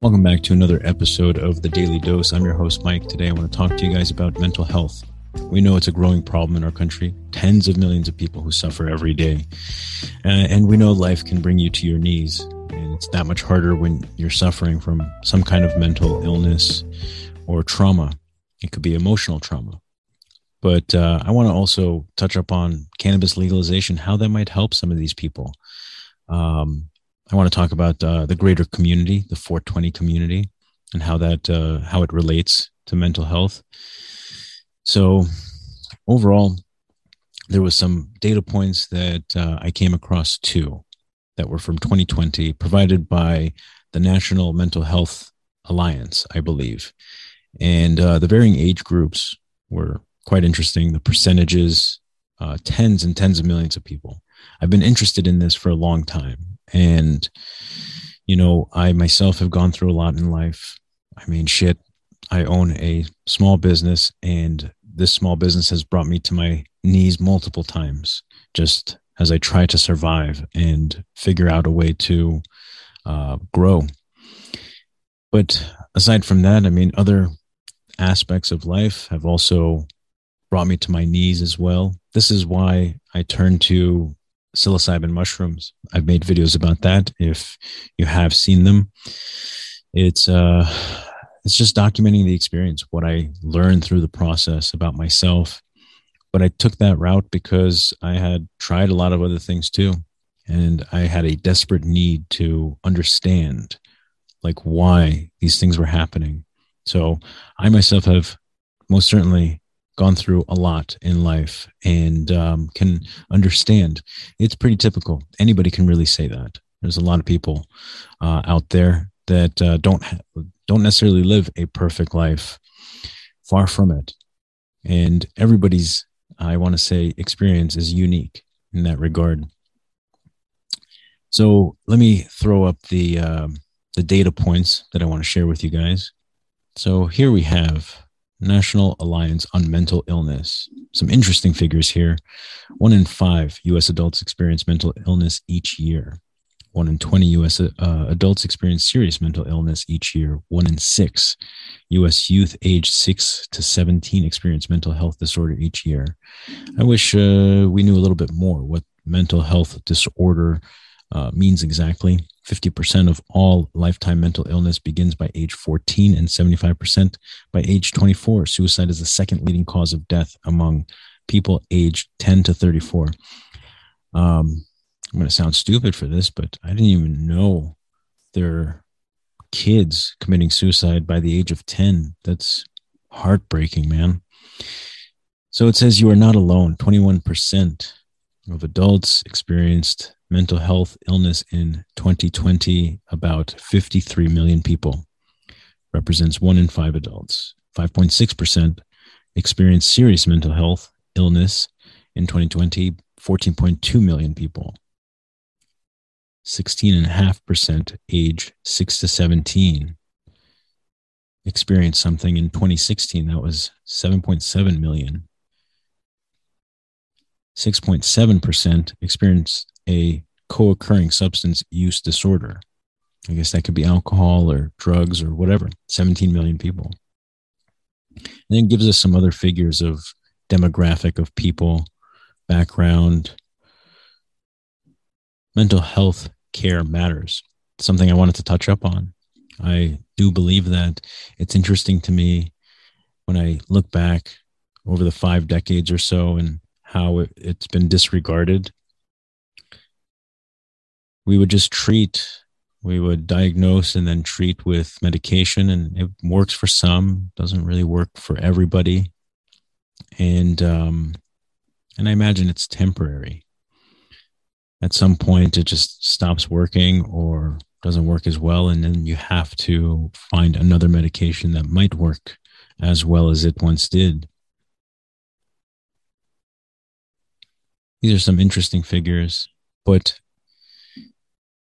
Welcome back to another episode of the Daily Dose. I'm your host, Mike. Today I want to talk to you guys about mental health. We know it's a growing problem in our country, tens of millions of people who suffer every day. Uh, and we know life can bring you to your knees. And it's that much harder when you're suffering from some kind of mental illness or trauma. It could be emotional trauma. But uh, I want to also touch up on cannabis legalization, how that might help some of these people. Um, I want to talk about uh, the greater community, the 420 community, and how that uh, how it relates to mental health. So, overall, there was some data points that uh, I came across too, that were from 2020, provided by the National Mental Health Alliance, I believe, and uh, the varying age groups were quite interesting. The percentages, uh, tens and tens of millions of people. I've been interested in this for a long time and, you know, I myself have gone through a lot in life. I mean, shit, I own a small business, and this small business has brought me to my knees multiple times just as I try to survive and figure out a way to uh, grow. But aside from that, I mean, other aspects of life have also brought me to my knees as well. This is why I turn to psilocybin mushrooms. I've made videos about that. If you have seen them, it's uh, it's just documenting the experience, what I learned through the process about myself. But I took that route because I had tried a lot of other things too, and I had a desperate need to understand, like why these things were happening. So I myself have most certainly gone through a lot in life and um, can understand. It's pretty typical. Anybody can really say that. There's a lot of people uh, out there that uh, don't ha- don't necessarily live a perfect life. Far from it, and everybody's I want to say experience is unique in that regard. So let me throw up the uh, the data points that I want to share with you guys. So here we have National Alliance on Mental Illness. Some interesting figures here. One in five U.S. adults experience mental illness each year. One in 20 U.S. Uh, adults experience serious mental illness each year. One in six U.S. youth aged 6 to 17 experience mental health disorder each year. I wish uh, we knew a little bit more what mental health disorder uh, means exactly. 50% of all lifetime mental illness begins by age 14 and 75% by age 24. Suicide is the second leading cause of death among people aged 10 to 34. Um, I'm going to sound stupid for this, but I didn't even know there are kids committing suicide by the age of 10. That's heartbreaking, man. So it says you are not alone. 21% of adults experienced mental health illness in 2020, about 53 million people, represents one in five adults. 5.6% experienced serious mental health illness in 2020, 14.2 million people. 16.5% age 6 to 17 experienced something in 2016 that was 7.7 million 6.7% experienced a co occurring substance use disorder. I guess that could be alcohol or drugs or whatever. 17 million people. And then gives us some other figures of demographic of people, background. Mental health care matters. Something I wanted to touch up on. I do believe that it's interesting to me when I look back over the five decades or so and how it, it's been disregarded. We would just treat, we would diagnose and then treat with medication, and it works for some, doesn't really work for everybody. And, um, and I imagine it's temporary. At some point, it just stops working or doesn't work as well. And then you have to find another medication that might work as well as it once did. these are some interesting figures, but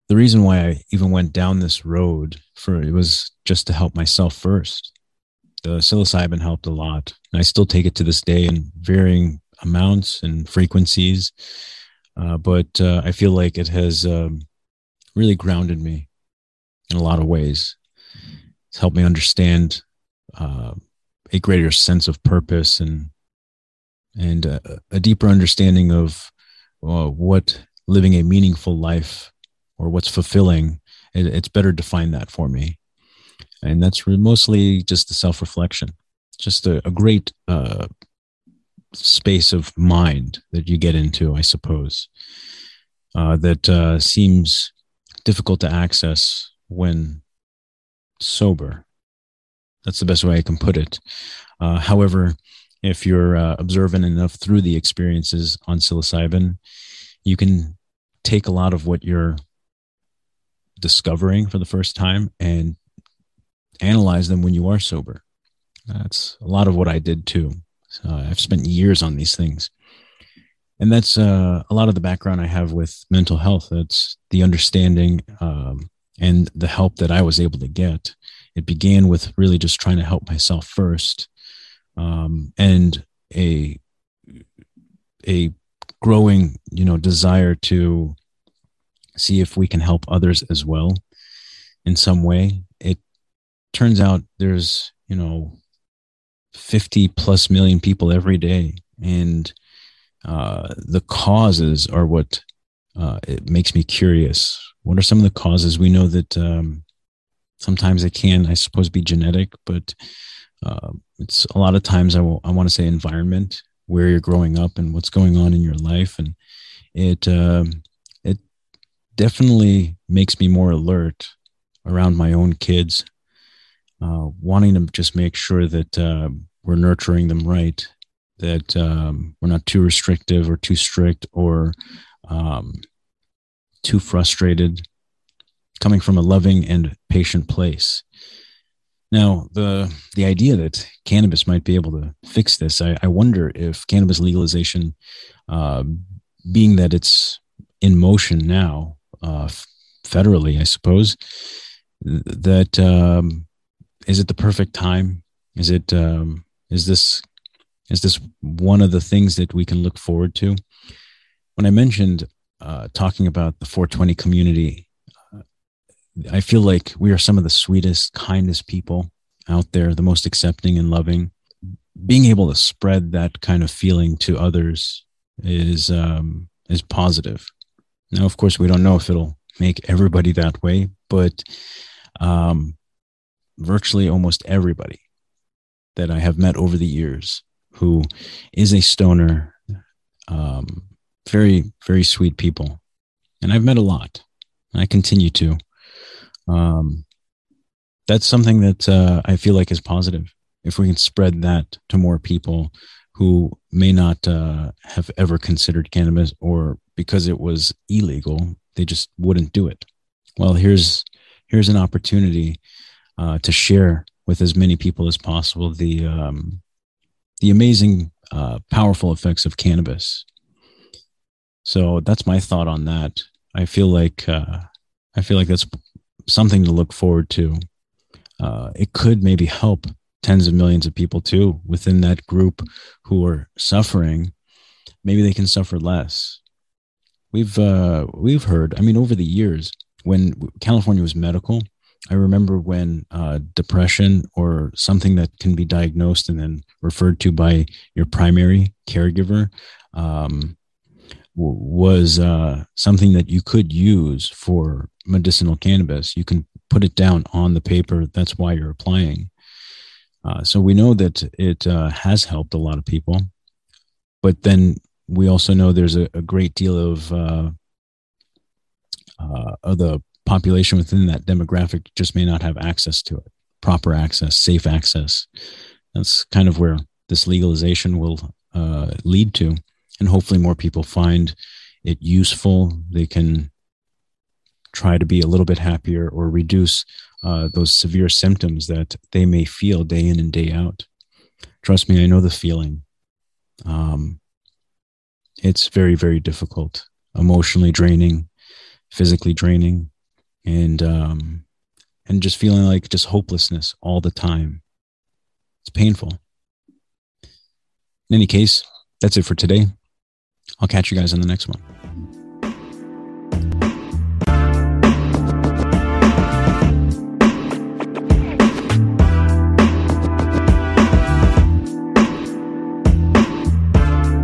the reason why I even went down this road for it was just to help myself first. The psilocybin helped a lot. And I still take it to this day in varying amounts and frequencies. Uh, but uh, I feel like it has um, really grounded me in a lot of ways. It's helped me understand uh, a greater sense of purpose and and a, a deeper understanding of uh, what living a meaningful life or what's fulfilling. It, it's better to find that for me, and that's mostly just the self reflection. Just a, a great uh, space of mind that you get into, I suppose, uh, that uh, seems difficult to access when sober. That's the best way I can put it. Uh, however, if you're uh, observant enough through the experiences on psilocybin, you can take a lot of what you're discovering for the first time and analyze them when you are sober. That's a lot of what I did too. Uh, I've spent years on these things. And that's uh, a lot of the background I have with mental health. That's the understanding um, and the help that I was able to get. It began with really just trying to help myself first, um, and a a growing, you know, desire to see if we can help others as well in some way. It turns out there's, you know, 50 plus million people every day. And uh, the causes are what uh, it makes me curious. What are some of the causes? We know that um, sometimes it can, I suppose, be genetic, but uh, it's a lot of times I, I want to say environment, where you're growing up and what's going on in your life. And it, um, definitely makes me more alert around my own kids uh, wanting to just make sure that uh, we're nurturing them right, that um, we're not too restrictive or too strict or um, too frustrated, coming from a loving and patient place. Now, the the idea that cannabis might be able to fix this, I, I wonder if cannabis legalization, uh, being that it's in motion now, uh, federally, I suppose, that um, is it the perfect time? Is it um, is this is this one of the things that we can look forward to? When I mentioned uh, talking about the 420 community, uh, I feel like we are some of the sweetest, kindest people out there, the most accepting and loving. Being able to spread that kind of feeling to others is um, is positive. Now, of course, we don't know if it'll make everybody that way, but um, virtually almost everybody that I have met over the years who is a stoner, um, very, very sweet people. And I've met a lot. I continue to. Um, that's something that uh, I feel like is positive. If we can spread that to more people who may not uh, have ever considered cannabis or because it was illegal, they just wouldn't do it. Well, here's here's an opportunity uh, to share with as many people as possible the um, the amazing, uh, powerful effects of cannabis. So that's my thought on that. I feel like uh, I feel like that's something to look forward to. Uh, it could maybe help tens of millions of people too within that group who are suffering. Maybe they can suffer less. We've uh, we've heard. I mean, over the years, when California was medical, I remember when uh, depression or something that can be diagnosed and then referred to by your primary caregiver um, was uh, something that you could use for medicinal cannabis. You can put it down on the paper. That's why you're applying. Uh, so we know that it uh, has helped a lot of people, but then we also know there's a, a great deal of uh, uh, of the population within that demographic just may not have access to it proper access safe access. That's kind of where this legalization will uh, lead to and hopefully more people find it useful. They can try to be a little bit happier or reduce uh, those severe symptoms that they may feel day in and day out trust me i know the feeling um, it's very very difficult emotionally draining physically draining and um, and just feeling like just hopelessness all the time. It's painful. In any case, that's it for today. I'll catch you guys on the next one.